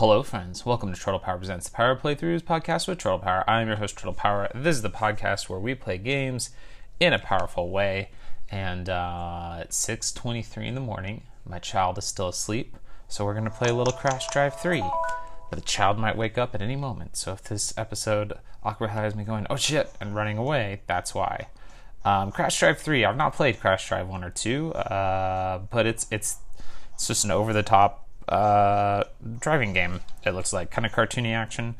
Hello, friends. Welcome to Turtle Power Presents the Power Playthroughs podcast with Turtle Power. I'm your host, Turtle Power. This is the podcast where we play games in a powerful way. And uh, it's 6:23 in the morning. My child is still asleep, so we're gonna play a little Crash Drive 3. But the child might wake up at any moment. So if this episode awkward has me going, "Oh shit!" and running away, that's why. Um, Crash Drive 3. I've not played Crash Drive 1 or 2, uh, but it's it's it's just an over-the-top uh, driving game. It looks like kind of cartoony action.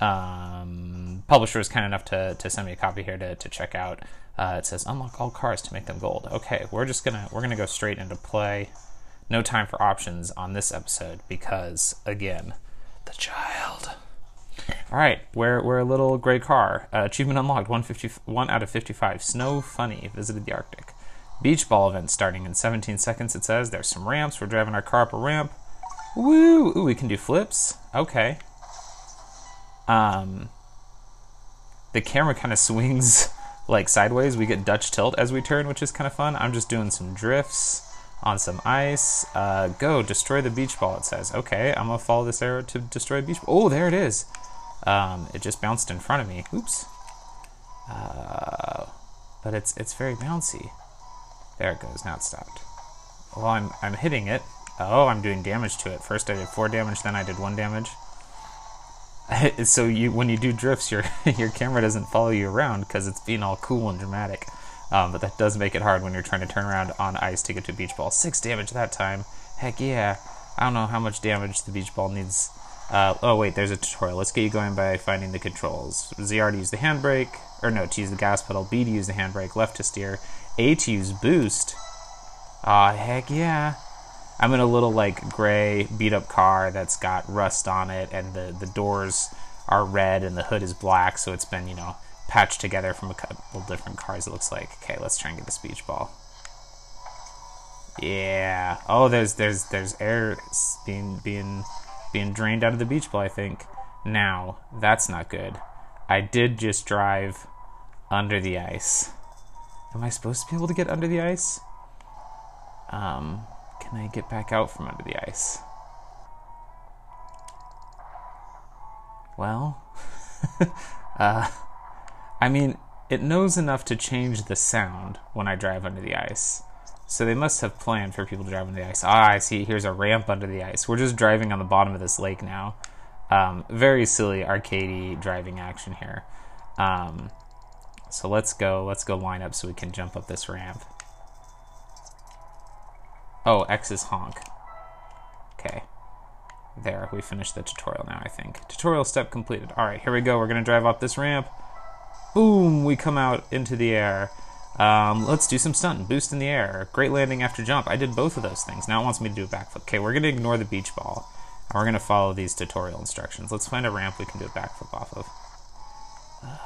Um, publisher was kind enough to, to send me a copy here to, to check out. Uh, it says unlock all cars to make them gold. Okay, we're just gonna we're gonna go straight into play. No time for options on this episode because again, the child. All right, we're, we're a little gray car. Uh, achievement unlocked, 151 out of 55. Snow Funny, visited the Arctic. Beach ball event starting in 17 seconds, it says. There's some ramps. We're driving our car up a ramp. Woo! Ooh, we can do flips. Okay. Um, the camera kind of swings like sideways. We get Dutch tilt as we turn, which is kind of fun. I'm just doing some drifts on some ice. Uh, go, destroy the beach ball, it says. Okay, I'm gonna follow this arrow to destroy beach ball. Oh, there it is. Um, it just bounced in front of me. Oops. Uh, but it's it's very bouncy. There it goes. Now it stopped. Well, I'm I'm hitting it. Oh, I'm doing damage to it. First I did four damage, then I did one damage. so you when you do drifts, your your camera doesn't follow you around because it's being all cool and dramatic. Um, but that does make it hard when you're trying to turn around on ice to get to a beach ball. Six damage that time. Heck yeah. I don't know how much damage the beach ball needs. Uh, oh wait, there's a tutorial. Let's get you going by finding the controls. ZR to use the handbrake, or no, to use the gas pedal. B to use the handbrake. Left to steer. A to use boost. Aw, oh, heck yeah. I'm in a little like gray beat up car that's got rust on it, and the the doors are red and the hood is black, so it's been you know patched together from a couple different cars. It looks like. Okay, let's try and get this beach ball. Yeah. Oh, there's there's there's air being being being drained out of the beach ball. I think. Now that's not good. I did just drive under the ice. Am I supposed to be able to get under the ice? Um, can I get back out from under the ice? Well, uh, I mean, it knows enough to change the sound when I drive under the ice. So they must have planned for people to drive under the ice. Ah, I see. Here's a ramp under the ice. We're just driving on the bottom of this lake now. Um, very silly arcadey driving action here. Um, so let's go. Let's go line up so we can jump up this ramp. Oh, X is honk. Okay. There, we finished the tutorial now, I think. Tutorial step completed. Alright, here we go. We're to drive up this ramp. Boom! We come out into the air. Um, let's do some stunt. Boost in the air. Great landing after jump. I did both of those things. Now it wants me to do a backflip. Okay, we're to ignore the beach ball. And we're to follow these tutorial instructions. Let's find a ramp we can do a backflip off of.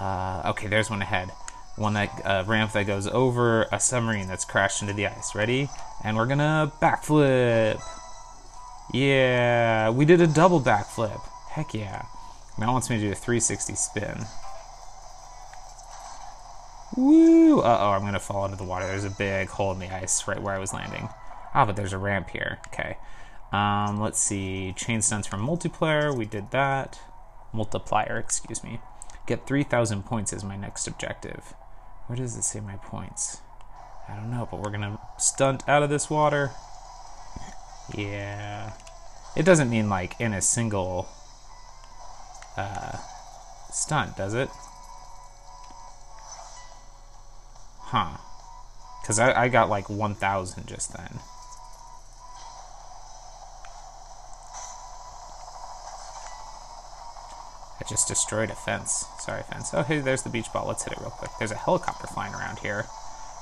Uh, okay, there's one ahead one that uh, ramp that goes over a submarine that's crashed into the ice. Ready? And we're gonna backflip. Yeah, we did a double backflip. Heck yeah. Now wants me to do a 360 spin. Woo! Uh oh, I'm gonna fall into the water. There's a big hole in the ice right where I was landing. Ah, but there's a ramp here. Okay. Um, let's see. Chain stunts from multiplayer. We did that. Multiplier, excuse me. Get 3,000 points is my next objective. Where does it say my points? I don't know, but we're gonna stunt out of this water. Yeah. It doesn't mean like in a single uh, stunt, does it? Huh. Because I, I got like 1,000 just then. Just destroyed a fence. Sorry, fence. Oh, hey, there's the beach ball. Let's hit it real quick. There's a helicopter flying around here.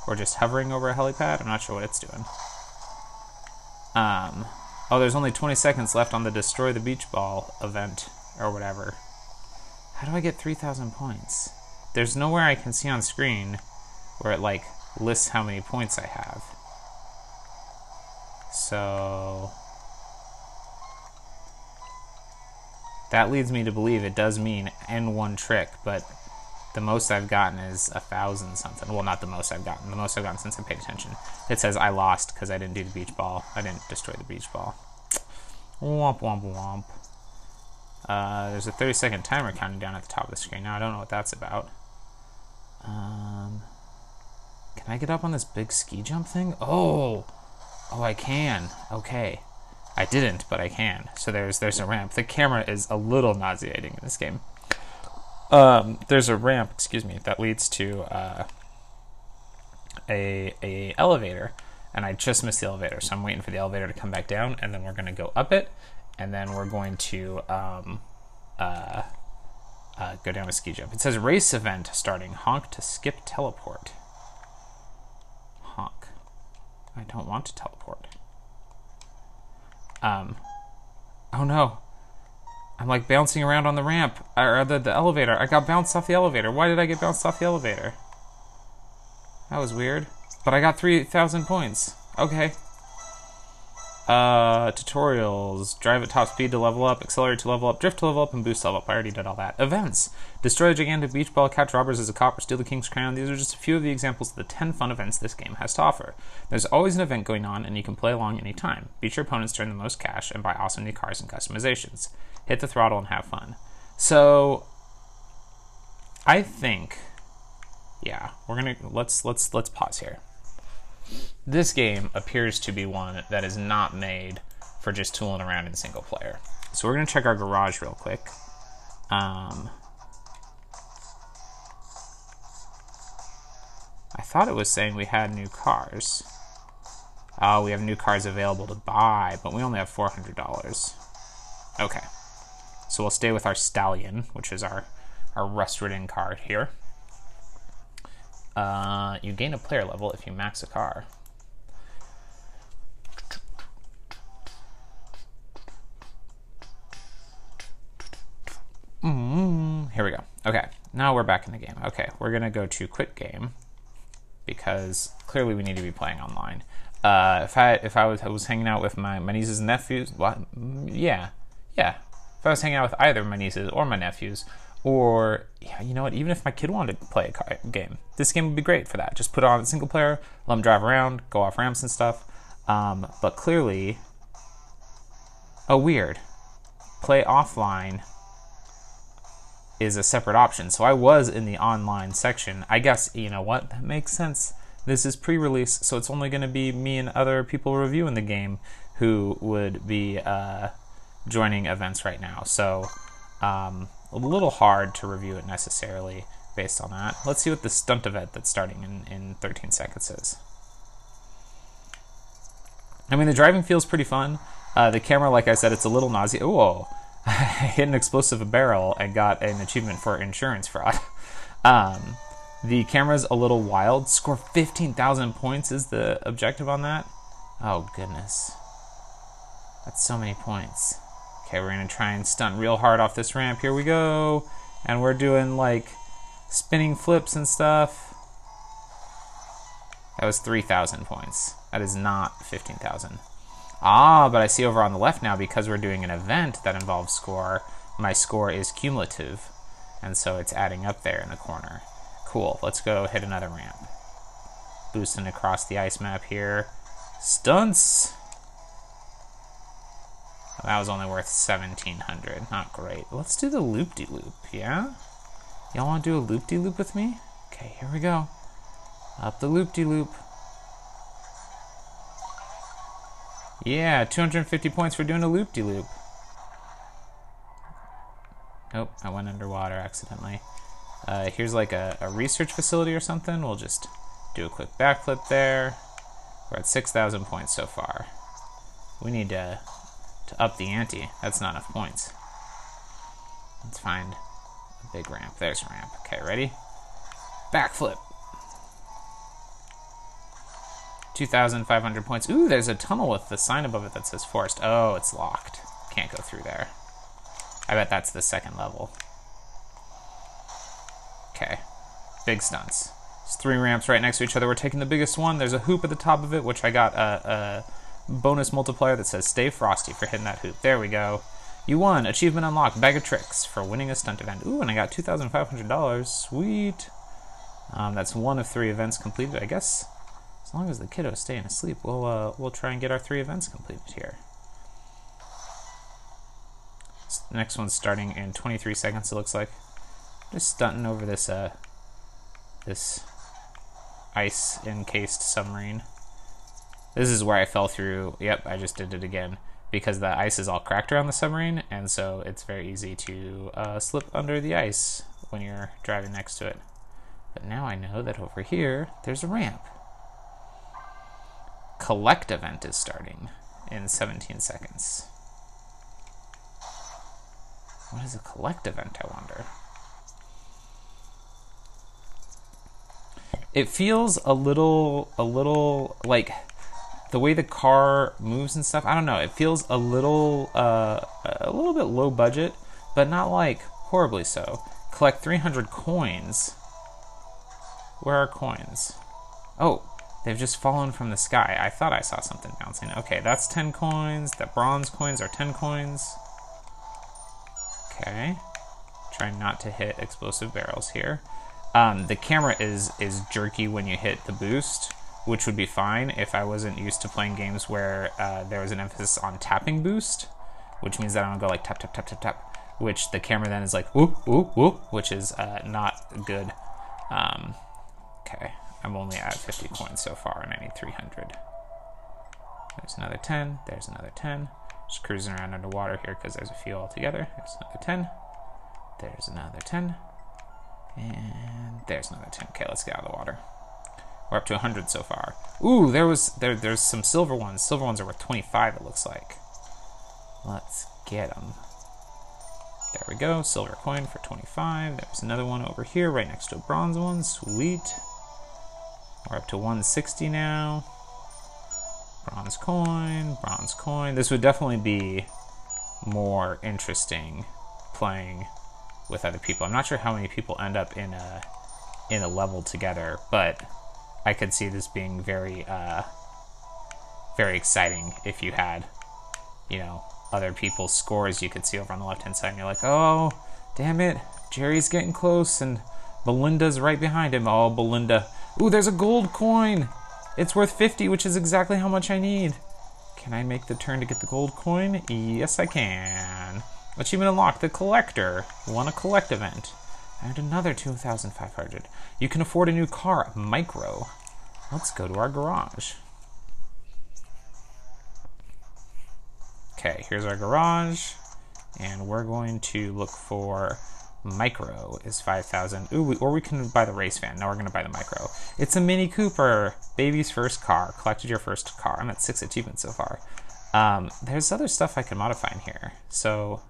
Or just hovering over a helipad. I'm not sure what it's doing. Um, oh, there's only 20 seconds left on the destroy the beach ball event or whatever. How do I get 3,000 points? There's nowhere I can see on screen where it like lists how many points I have. So That leads me to believe it does mean N1 trick, but the most I've gotten is a thousand something. Well, not the most I've gotten. The most I've gotten since I paid attention. It says I lost because I didn't do the beach ball. I didn't destroy the beach ball. Womp womp womp. Uh, there's a 30 second timer counting down at the top of the screen. Now I don't know what that's about. Um, can I get up on this big ski jump thing? Oh, oh, I can. Okay, I didn't, but I can. So there's there's a ramp. The camera is a little nauseating in this game. Um, there's a ramp, excuse me, that leads to uh, a a elevator, and I just missed the elevator, so I'm waiting for the elevator to come back down, and then we're gonna go up it, and then we're going to um, uh, uh, go down a ski jump. It says race event starting. Honk to skip teleport. Honk. I don't want to teleport. Um. Oh no. I'm like bouncing around on the ramp or the, the elevator. I got bounced off the elevator. Why did I get bounced off the elevator? That was weird. But I got 3,000 points. Okay. Uh, tutorials. Drive at top speed to level up, accelerate to level up, drift to level up, and boost level up. I already did all that. Events. Destroy a gigantic beach ball, catch robbers as a cop, or steal the king's crown. These are just a few of the examples of the 10 fun events this game has to offer. There's always an event going on, and you can play along anytime. Beat your opponents to earn the most cash, and buy awesome new cars and customizations. Hit the throttle and have fun. So, I think, yeah, we're gonna let's let's let's pause here this game appears to be one that is not made for just tooling around in single player. So we're going to check our garage real quick. Um, I thought it was saying we had new cars. Oh, we have new cars available to buy, but we only have $400. Okay. So we'll stay with our Stallion, which is our, our rust-ridden car here. Uh, you gain a player level if you max a car. Mm, here we go. Okay, now we're back in the game. Okay, we're gonna go to quit game because clearly we need to be playing online. Uh, if I if I was, I was hanging out with my, my nieces and nephews, what? Yeah, yeah. If I was hanging out with either my nieces or my nephews, or yeah, you know what? Even if my kid wanted to play a game, this game would be great for that. Just put it on single player, let them drive around, go off ramps and stuff. Um, but clearly, oh weird, play offline is a separate option. So I was in the online section. I guess, you know what, that makes sense. This is pre-release, so it's only going to be me and other people reviewing the game who would be uh, joining events right now. So um, a little hard to review it necessarily based on that. Let's see what the stunt event that's starting in, in 13 seconds is. I mean, the driving feels pretty fun. Uh, the camera, like I said, it's a little nauseous. Whoa. I hit an explosive barrel and got an achievement for insurance fraud. Um, the camera's a little wild. Score 15,000 points is the objective on that. Oh, goodness. That's so many points. Okay, we're to try and stunt real hard off this ramp. Here we go. And we're doing, like, spinning flips and stuff. That was 3,000 points. That is not 15,000. Ah, but I see over on the left now, because we're doing an event that involves score, my score is cumulative. And so it's adding up there in the corner. Cool, let's go hit another ramp. Boosting across the ice map here. Stunts! That was only worth 1700 Not great. Let's do the loop-de-loop, -loop, yeah? Y'all want to do a loop-de-loop -loop with me? Okay, here we go. Up the loop-de-loop. -loop. Yeah, 250 points for doing a loop-de-loop. Nope, I went underwater accidentally. Uh, here's like a, a research facility or something. We'll just do a quick backflip there. We're at 6,000 points so far. We need to, to up the ante. That's not enough points. Let's find a big ramp. There's a ramp. Okay, ready? Backflip. 2,500 points. Ooh, there's a tunnel with the sign above it that says forest. Oh, it's locked. Can't go through there. I bet that's the second level. Okay. Big stunts. There's three ramps right next to each other. We're taking the biggest one. There's a hoop at the top of it, which I got a, a bonus multiplier that says Stay Frosty for hitting that hoop. There we go. You won. Achievement unlocked. Bag of tricks for winning a stunt event. Ooh, and I got $2,500. Sweet. Um, that's one of three events completed, I guess. As long as the kiddo's staying asleep, we'll uh, we'll try and get our three events completed here. It's The next one's starting in 23 seconds. It looks like. Just stunting over this uh this ice encased submarine. This is where I fell through. Yep, I just did it again because the ice is all cracked around the submarine, and so it's very easy to uh, slip under the ice when you're driving next to it. But now I know that over here there's a ramp. Collect event is starting in 17 seconds. What is a collect event, I wonder? It feels a little, a little like the way the car moves and stuff. I don't know. It feels a little, uh, a little bit low budget, but not like horribly so. Collect 300 coins. Where are coins? Oh, they've just fallen from the sky. I thought I saw something bouncing. Okay, that's 10 coins. The bronze coins are 10 coins. Okay. Trying not to hit explosive barrels here. Um, the camera is is jerky when you hit the boost, which would be fine if I wasn't used to playing games where uh, there was an emphasis on tapping boost, which means that I don't go like tap tap tap tap tap, which the camera then is like whoop whoop whoop, which is uh, not good. Um, okay, I'm only at 50 coins so far, and I need 300. There's another 10. There's another 10. Just cruising around underwater here because there's a few altogether. There's another 10. There's another 10. And there's another 10. Okay, let's get out of the water. We're up to 100 so far. Ooh, there was there. There's some silver ones. Silver ones are worth 25. It looks like. Let's get them. There we go. Silver coin for 25. There's another one over here, right next to a bronze one. Sweet. We're up to 160 now. Bronze coin. Bronze coin. This would definitely be more interesting playing with other people. I'm not sure how many people end up in a in a level together, but I could see this being very uh, very exciting if you had, you know, other people's scores you could see over on the left hand side, and you're like, oh, damn it, Jerry's getting close, and Belinda's right behind him. Oh, Belinda. Ooh, there's a gold coin. It's worth 50, which is exactly how much I need. Can I make the turn to get the gold coin? Yes, I can. Achievement unlocked, the collector. Won a collect event. And another 2,500. You can afford a new car, micro. Let's go to our garage. Okay, here's our garage. And we're going to look for micro is 5,000. Ooh, or we can buy the race van. Now we're going to buy the micro. It's a Mini Cooper. Baby's first car. Collected your first car. I'm at six achievements so far. Um, there's other stuff I can modify in here. So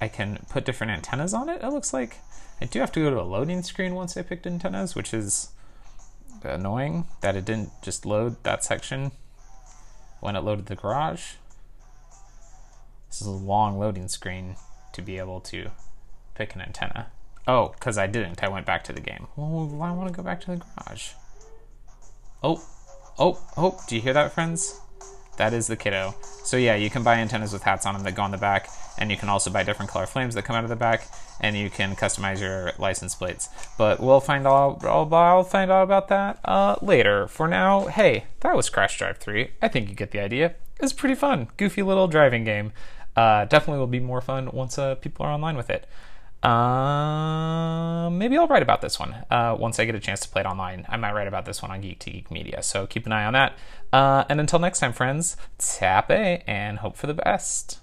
I can put different antennas on it, it looks like. I do have to go to a loading screen once I picked antennas, which is annoying that it didn't just load that section when it loaded the garage. This is a long loading screen to be able to pick an antenna. Oh, because I didn't. I went back to the game. Well, I want to go back to the garage. Oh, oh, oh, do you hear that, friends? That is the kiddo. So yeah, you can buy antennas with hats on them that go on the back, and you can also buy different color flames that come out of the back, and you can customize your license plates. But we'll find out. I'll find out about that uh, later. For now, hey, that was Crash Drive 3. I think you get the idea. It's pretty fun, goofy little driving game. Uh, definitely will be more fun once uh, people are online with it. Um, maybe I'll write about this one uh, once I get a chance to play it online. I might write about this one on Geek to Geek Media, so keep an eye on that. Uh, and until next time, friends, tap A and hope for the best.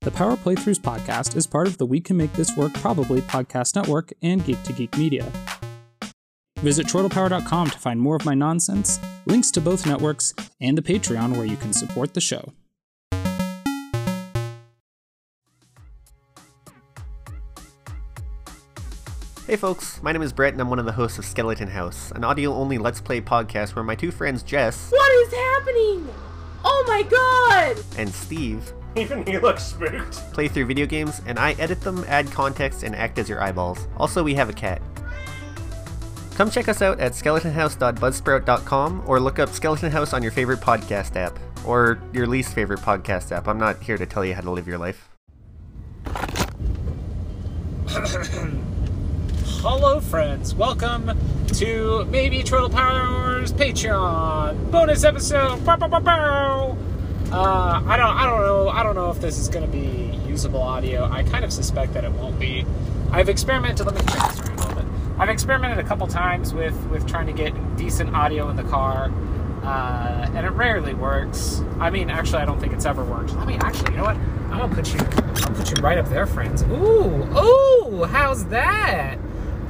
The Power Playthroughs podcast is part of the We Can Make This Work Probably podcast network and Geek to Geek Media. Visit chortlepower.com to find more of my nonsense, links to both networks, and the Patreon where you can support the show. Hey folks, my name is Brett and I'm one of the hosts of Skeleton House, an audio only Let's Play podcast where my two friends Jess What is happening? Oh my god! and Steve Even he looks spooked. play through video games and I edit them, add context, and act as your eyeballs. Also, we have a cat. Come check us out at skeletonhouse.buzzsprout.com or look up Skeleton House on your favorite podcast app. Or your least favorite podcast app. I'm not here to tell you how to live your life. Hello, friends. Welcome to Maybe Turtle Powers Patreon bonus episode. Bow, bow, bow, bow. Uh, I don't. I don't know. I don't know if this is going to be usable audio. I kind of suspect that it won't be. I've experimented. Let me check this around a bit. I've experimented a couple times with with trying to get decent audio in the car, uh, and it rarely works. I mean, actually, I don't think it's ever worked. Let me actually. You know what? I'm gonna put you. I'll put you right up there, friends. Ooh, ooh. How's that?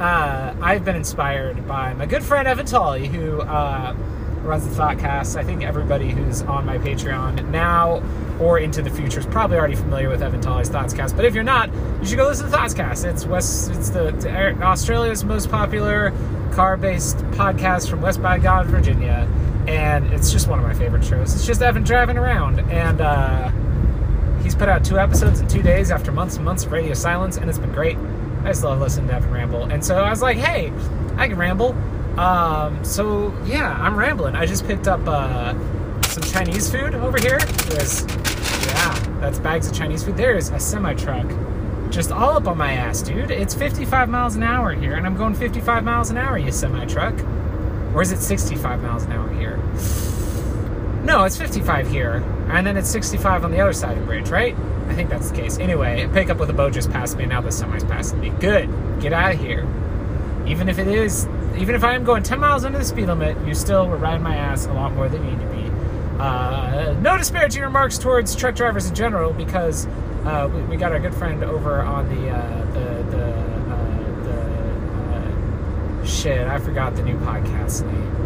Uh, I've been inspired by my good friend Evan Tolley, who. Uh, runs the Thoughtcast. I think everybody who's on my Patreon now or into the future is probably already familiar with Evan Tolley's Thoughtscast. But if you're not, you should go listen to Thoughtscast. It's West. It's the, the Australia's most popular car-based podcast from West by God, Virginia, and it's just one of my favorite shows. It's just Evan driving around, and uh, he's put out two episodes in two days after months and months of radio silence, and it's been great. I just love listening to Evan ramble, and so I was like, hey, I can ramble. Um, so yeah, I'm rambling. I just picked up uh, some Chinese food over here. There's, yeah, that's bags of Chinese food. There's a semi truck just all up on my ass, dude. It's 55 miles an hour here, and I'm going 55 miles an hour, you semi truck. Or is it 65 miles an hour here? No, it's 55 here, and then it's 65 on the other side of the bridge, right? I think that's the case. Anyway, a pickup with a boat just passed me, now the semi's passing me. Good. Get out of here. Even if it is even if I am going 10 miles under the speed limit, you still were riding my ass a lot more than you need to be. Uh, no disparaging remarks towards truck drivers in general, because uh, we, we, got our good friend over on the uh, the the, uh, the uh, shit. I forgot the new podcast name.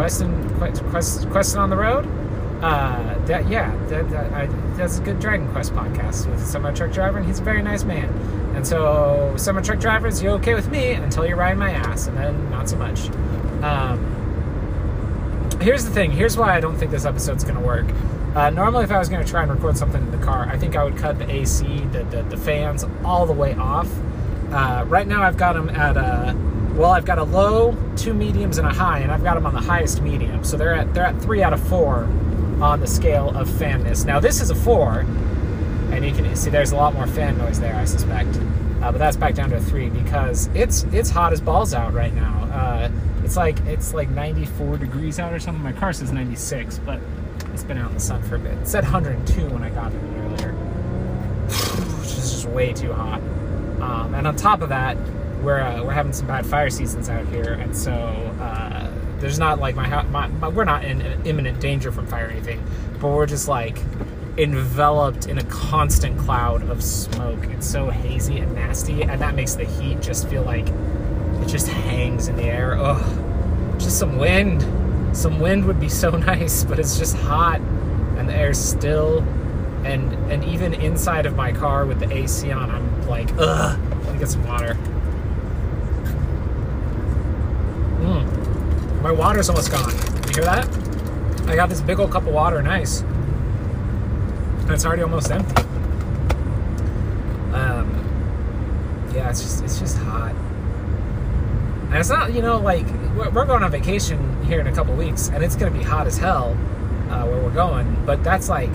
Question Quest Quest on the road. Uh, that yeah, that, that I, that's a good Dragon Quest podcast with a semi truck driver, and he's a very nice man. And so, semi truck drivers, you're okay with me until you ride my ass, and then not so much. Um, here's the thing. Here's why I don't think this episode's gonna work. Uh, normally, if I was gonna try and record something in the car, I think I would cut the AC, the the, the fans, all the way off. Uh, right now, I've got them at a well, I've got a low, two mediums, and a high, and I've got them on the highest medium. So they're at they're at three out of four on the scale of fanness. Now this is a four, and you can see there's a lot more fan noise there, I suspect. Uh, but that's back down to a three because it's it's hot as balls out right now. Uh, it's like it's like 94 degrees out or something. My car says 96, but it's been out in the sun for a bit. It said 102 when I got it earlier, which is just way too hot. Um, and on top of that, we're uh, we're having some bad fire seasons out here, and so uh, there's not like my, my, my we're not in imminent danger from fire or anything, but we're just like enveloped in a constant cloud of smoke. It's so hazy and nasty, and that makes the heat just feel like it just hangs in the air. Ugh, just some wind. Some wind would be so nice, but it's just hot, and the air's still. And and even inside of my car with the AC on, I'm like, ugh. Let me get some water. Mm. My water's almost gone. You hear that? I got this big old cup of water, nice and it's already almost empty. Um, yeah, it's just it's just hot, and it's not you know like we're going on vacation here in a couple weeks, and it's gonna be hot as hell uh, where we're going. But that's like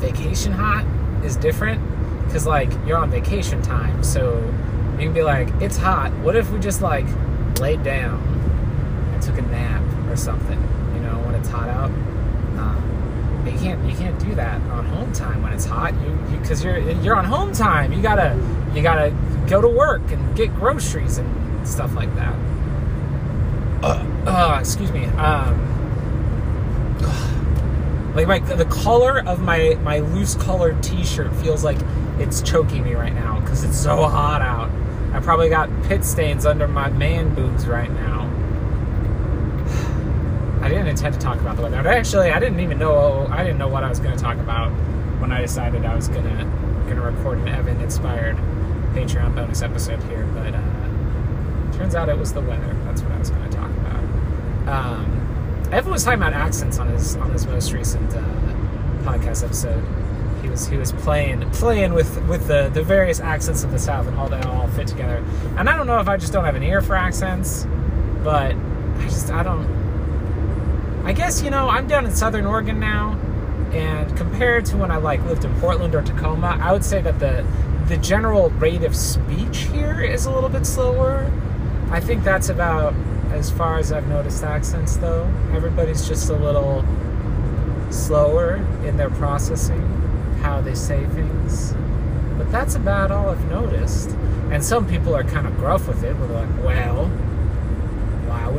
vacation hot is different because like you're on vacation time, so you can be like it's hot. What if we just like laid down took a nap or something? You know when it's hot out. Um, you can't you can't do that on home time when it's hot. You because you, are you're, you're on home time. You gotta you gotta go to work and get groceries and stuff like that. Uh, uh excuse me. Um, like my the color of my my loose colored T-shirt feels like it's choking me right now because it's so hot out. I probably got pit stains under my man boobs right now. Didn't intend to talk about the weather. Actually, I didn't even know I didn't know what I was going to talk about when I decided I was gonna gonna record an Evan inspired Patreon bonus episode here. But uh, turns out it was the weather. That's what I was going to talk about. Um, Evan was talking about accents on his on his most recent uh, podcast episode. He was he was playing playing with with the the various accents of the South and how they all fit together. And I don't know if I just don't have an ear for accents, but I just I don't I guess you know I'm down in Southern Oregon now, and compared to when I like lived in Portland or Tacoma, I would say that the the general rate of speech here is a little bit slower. I think that's about as far as I've noticed accents, though. Everybody's just a little slower in their processing, how they say things. But that's about all I've noticed. And some people are kind of gruff with it. We're like, well,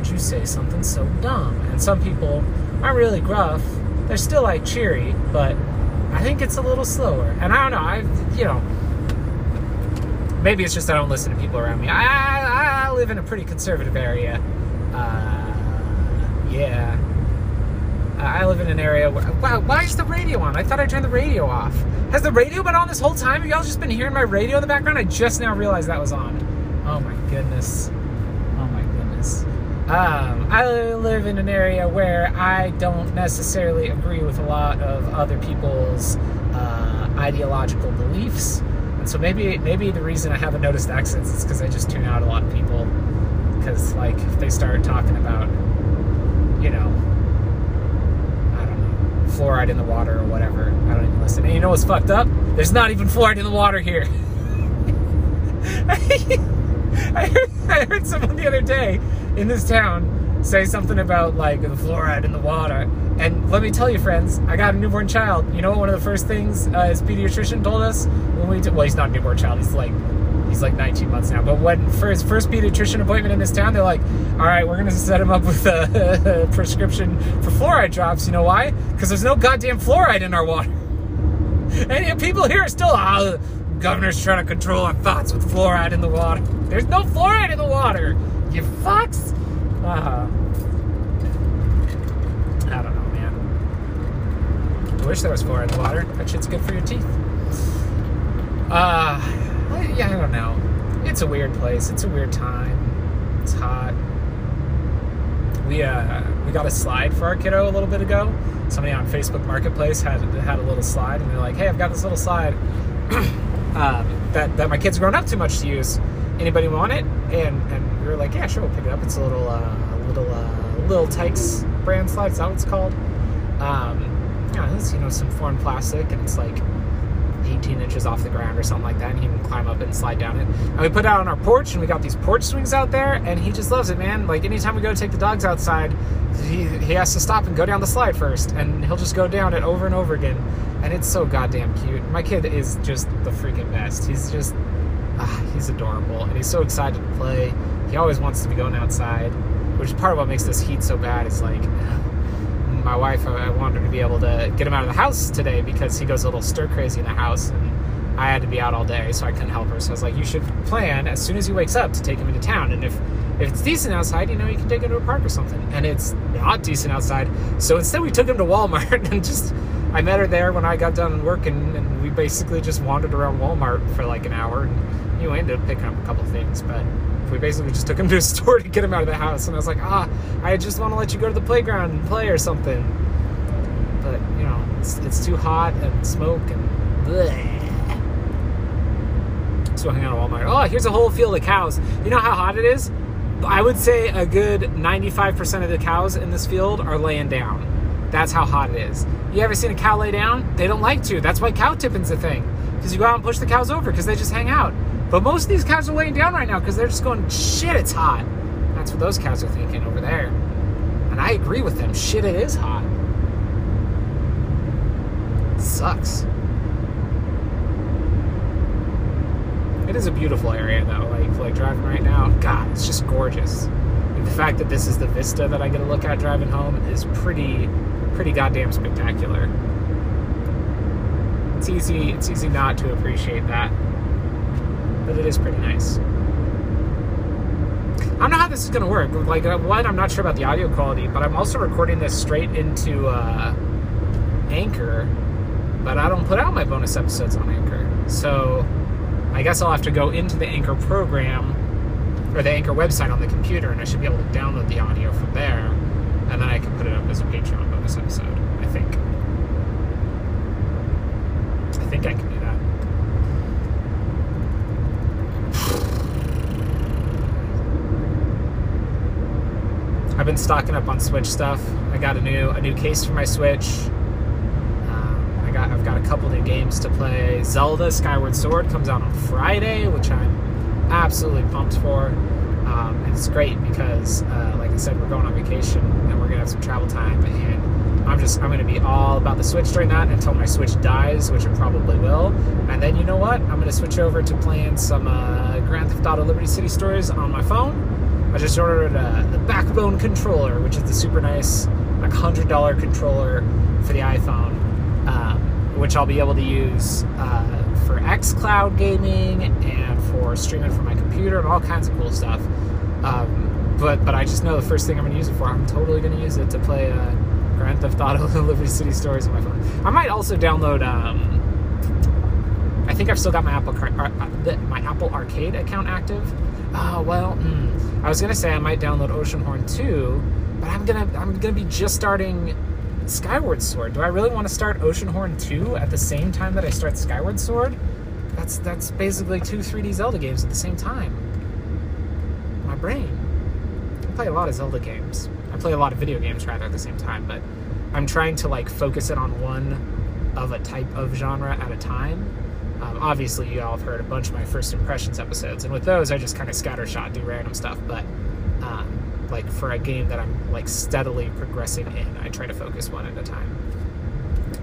would you say something so dumb? And some people aren't really gruff. They're still like cheery, but I think it's a little slower. And I don't know. I, you know, maybe it's just I don't listen to people around me. I, I, I live in a pretty conservative area. Uh, yeah. I live in an area where. Wow, why is the radio on? I thought I turned the radio off. Has the radio been on this whole time? Have y'all just been hearing my radio in the background? I just now realized that was on. Oh my goodness. Um, I live in an area where I don't necessarily agree with a lot of other people's uh, ideological beliefs, and so maybe maybe the reason I haven't noticed accents is because I just tune out a lot of people. Because like if they start talking about, you know, I don't know, fluoride in the water or whatever, I don't even listen. And you know what's fucked up? There's not even fluoride in the water here. I heard, I heard someone the other day in this town say something about like the fluoride in the water. And let me tell you, friends, I got a newborn child. You know what? One of the first things uh, his pediatrician told us when we did, well, he's not a newborn child. He's like he's like 19 months now. But when for his first pediatrician appointment in this town, they're like, all right, we're gonna set him up with a, prescription for fluoride drops. You know why? Because there's no goddamn fluoride in our water. And people here are still, oh, governor's trying to control our thoughts with fluoride in the water. There's no fluoride in the water, you fucks. Uh, I don't know, man. I wish there was fluoride in the water. That shit's good for your teeth. Uh, yeah, I don't know. It's a weird place. It's a weird time. It's hot. We uh we got a slide for our kiddo a little bit ago. Somebody on Facebook Marketplace had had a little slide, and they're like, "Hey, I've got this little slide um, that that my kid's grown up too much to use. Anybody want it?" And and we were like, "Yeah, sure, we'll pick it up. It's a little uh, little uh, little Tikes brand slide. Is that what it's called? Um, yeah, it's you know some foreign plastic, and it's like 18 inches off the ground or something like that, and he can climb up and slide down it. And we put it out on our porch, and we got these porch swings out there, and he just loves it, man. Like anytime we go take the dogs outside, he, he has to stop and go down the slide first, and he'll just go down it over and over again, and it's so goddamn cute. My kid is just the freaking best. He's just, ah, he's adorable, and he's so excited to play. He always wants to be going outside, which is part of what makes this heat so bad. Is like my wife, I wanted to be able to get him out of the house today because he goes a little stir crazy in the house, and I had to be out all day, so I couldn't help her. So I was like, you should plan as soon as he wakes up to take him into town, and if if it's decent outside, you know, you can take him to a park or something. And it's not decent outside, so instead we took him to Walmart and just I met her there when I got done working, and we basically just wandered around Walmart for like an hour, and you know, ended up picking up a couple things, but we basically just took him to a store to get him out of the house. And I was like, ah, I just want to let you go to the playground and play or something. But, you know, it's, it's too hot and smoke and bleh. So I hang out at Walmart. Oh, here's a whole field of cows. You know how hot it is? I would say a good 95% of the cows in this field are laying down. That's how hot it is. You ever seen a cow lay down? They don't like to. That's why cow tipping's a thing. Because you go out and push the cows over because they just hang out. But most of these cows are laying down right now because they're just going, shit, it's hot. That's what those cows are thinking over there. And I agree with them. Shit, it is hot. It sucks. It is a beautiful area though. Like like driving right now, God, it's just gorgeous. Like, the fact that this is the vista that I get to look at driving home is pretty pretty goddamn spectacular. It's easy it's easy not to appreciate that but it is pretty nice. I don't know how this is going to work. Like, uh, one, I'm not sure about the audio quality, but I'm also recording this straight into uh, Anchor, but I don't put out my bonus episodes on Anchor. So I guess I'll have to go into the Anchor program or the Anchor website on the computer, and I should be able to download the audio from there, and then I can put it up as a Patreon bonus episode. I think. I think I can do that. I've been stocking up on Switch stuff. I got a new a new case for my Switch. Um, I got I've got a couple new games to play. Zelda Skyward Sword comes out on Friday, which I'm absolutely pumped for. Um, and it's great because, uh, like I said, we're going on vacation and we're gonna have some travel time, and I'm just I'm gonna be all about the Switch during that until my Switch dies, which it probably will. And then you know what? I'm gonna switch over to playing some uh, Grand Theft Auto Liberty City Stories on my phone. I just ordered a, the Backbone controller, which is the super nice like hundred dollar controller for the iPhone, um, which I'll be able to use uh, for XCloud gaming and for streaming from my computer and all kinds of cool stuff. Um, but but I just know the first thing I'm going to use it for. I'm totally going to use it to play uh, Grand Theft Auto Liberty City Stories on my phone. I might also download. Um, I think I've still got my Apple uh, uh, my Apple Arcade account active. Oh well, mm, I was gonna say I might download Oceanhorn 2, but I'm gonna I'm gonna be just starting Skyward Sword. Do I really want to start Oceanhorn 2 at the same time that I start Skyward Sword? That's that's basically two 3D Zelda games at the same time. My brain. I play a lot of Zelda games. I play a lot of video games rather at the same time, but I'm trying to like focus it on one of a type of genre at a time. Um, obviously, you all have heard a bunch of my first impressions episodes, and with those, I just kind of scattershot, do random stuff. But um, like for a game that I'm like steadily progressing in, I try to focus one at a time.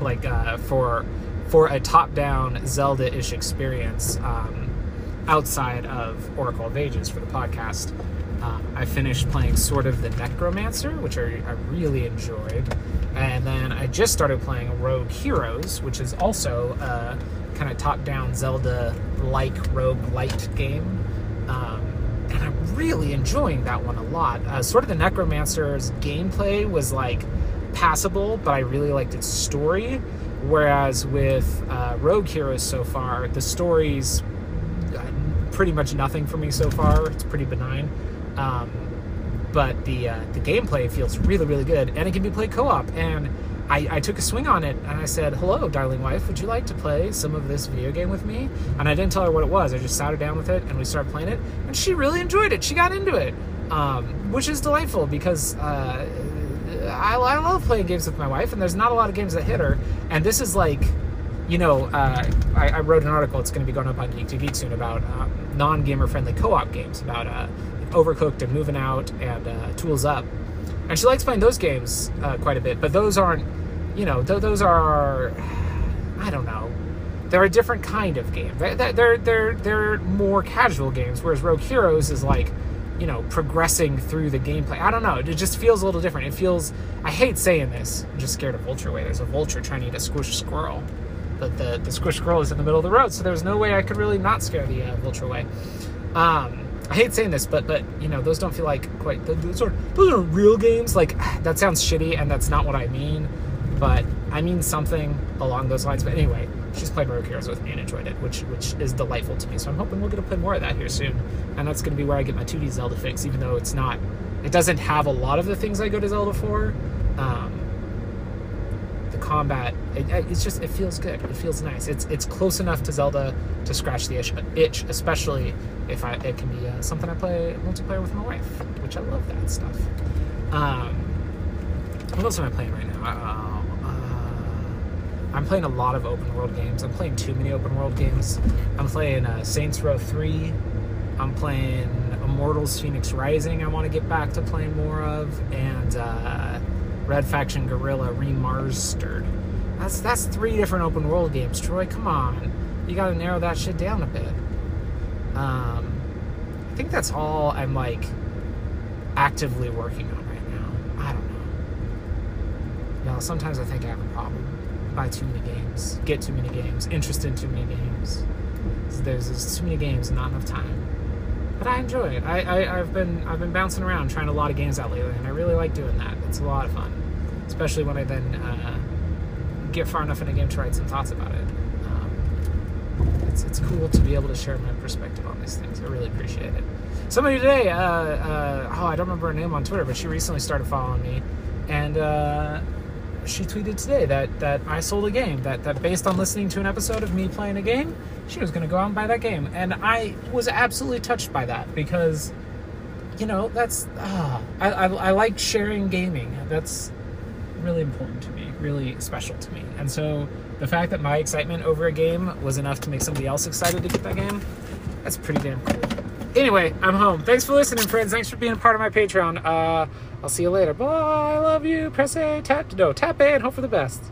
Like uh, for for a top-down Zelda-ish experience um, outside of Oracle of Ages for the podcast, um, I finished playing Sword of the Necromancer, which I, I really enjoyed, and then I just started playing Rogue Heroes, which is also a kind of top-down Zelda-like rogue light game. Um, and I'm really enjoying that one a lot. Uh, Sword of the Necromancer's gameplay was like passable, but I really liked its story. Whereas with uh, Rogue Heroes so far, the story's uh, pretty much nothing for me so far. It's pretty benign. Um, but the uh, the gameplay feels really really good, and it can be played co-op. And I, I took a swing on it, and I said, "Hello, darling wife, would you like to play some of this video game with me?" And I didn't tell her what it was. I just sat her down with it, and we started playing it, and she really enjoyed it. She got into it, um, which is delightful because uh, I, I love playing games with my wife, and there's not a lot of games that hit her. And this is like, you know, uh, I, I, wrote an article. It's going to be going up on Geek to Geek soon about um, non-gamer friendly co-op games about uh, Overcooked and Moving Out and uh, Tools Up. And she likes playing those games uh, quite a bit, but those aren't, you know, th- those are, I don't know, they're a different kind of game. They're, they're they're they're more casual games, whereas Rogue Heroes is like you know, progressing through the gameplay. I don't know. It just feels a little different. It feels. I hate saying this. I'm just scared of vulture way. There's a vulture trying to eat a squish squirrel, but the the squish squirrel is in the middle of the road, so there's no way I could really not scare the uh, vulture away. Um, I hate saying this, but but you know, those don't feel like quite. Those are those are real games. Like that sounds shitty, and that's not what I mean. But I mean something along those lines. But anyway, she's played Rogue Heroes with me and enjoyed it, which which is delightful to me. So I'm hoping we'll get to play more of that here soon, and that's going to be where I get my 2D Zelda fix. Even though it's not, it doesn't have a lot of the things I go to Zelda for. Um, the combat, it, it's just it feels good. It feels nice. It's it's close enough to Zelda to scratch the itch, itch especially if I it can be uh, something I play multiplayer with my wife, which I love that stuff. Um, what else am I playing right now? Uh, I'm playing a lot of open world games. I'm playing too many open world games. I'm playing uh, Saints Row 3. I'm playing Immortals Fenyx Rising, I want to get back to playing more of. And uh, Red Faction Guerrilla Remastered. That's, that's three different open world games, Troy. Come on. You got to narrow that shit down a bit. Um, I think that's all I'm like actively working on right now. I don't know. Know, sometimes I think I have a problem buy too many games, get too many games, interest in too many games. There's, there's too many games not enough time. But I enjoy it. I, I, have been I've been bouncing around trying a lot of games out lately, and I really like doing that. It's a lot of fun, especially when I then uh, get far enough in a game to write some thoughts about it. Um, it's, it's cool to be able to share my perspective on these things. I really appreciate it. Somebody today, uh, uh, oh, I don't remember her name on Twitter, but she recently started following me, and uh, she tweeted today that that I sold a game that that based on listening to an episode of me playing a game, she was going to go out and buy that game, and I was absolutely touched by that because, you know, that's uh, I, I I like sharing gaming. That's really important to me, really special to me, and so the fact that my excitement over a game was enough to make somebody else excited to get that game, that's pretty damn cool. Anyway, I'm home. Thanks for listening, friends. Thanks for being a part of my Patreon. Uh, I'll see you later. Bye. I love you. Press A. Tap. No, tap A and hope for the best.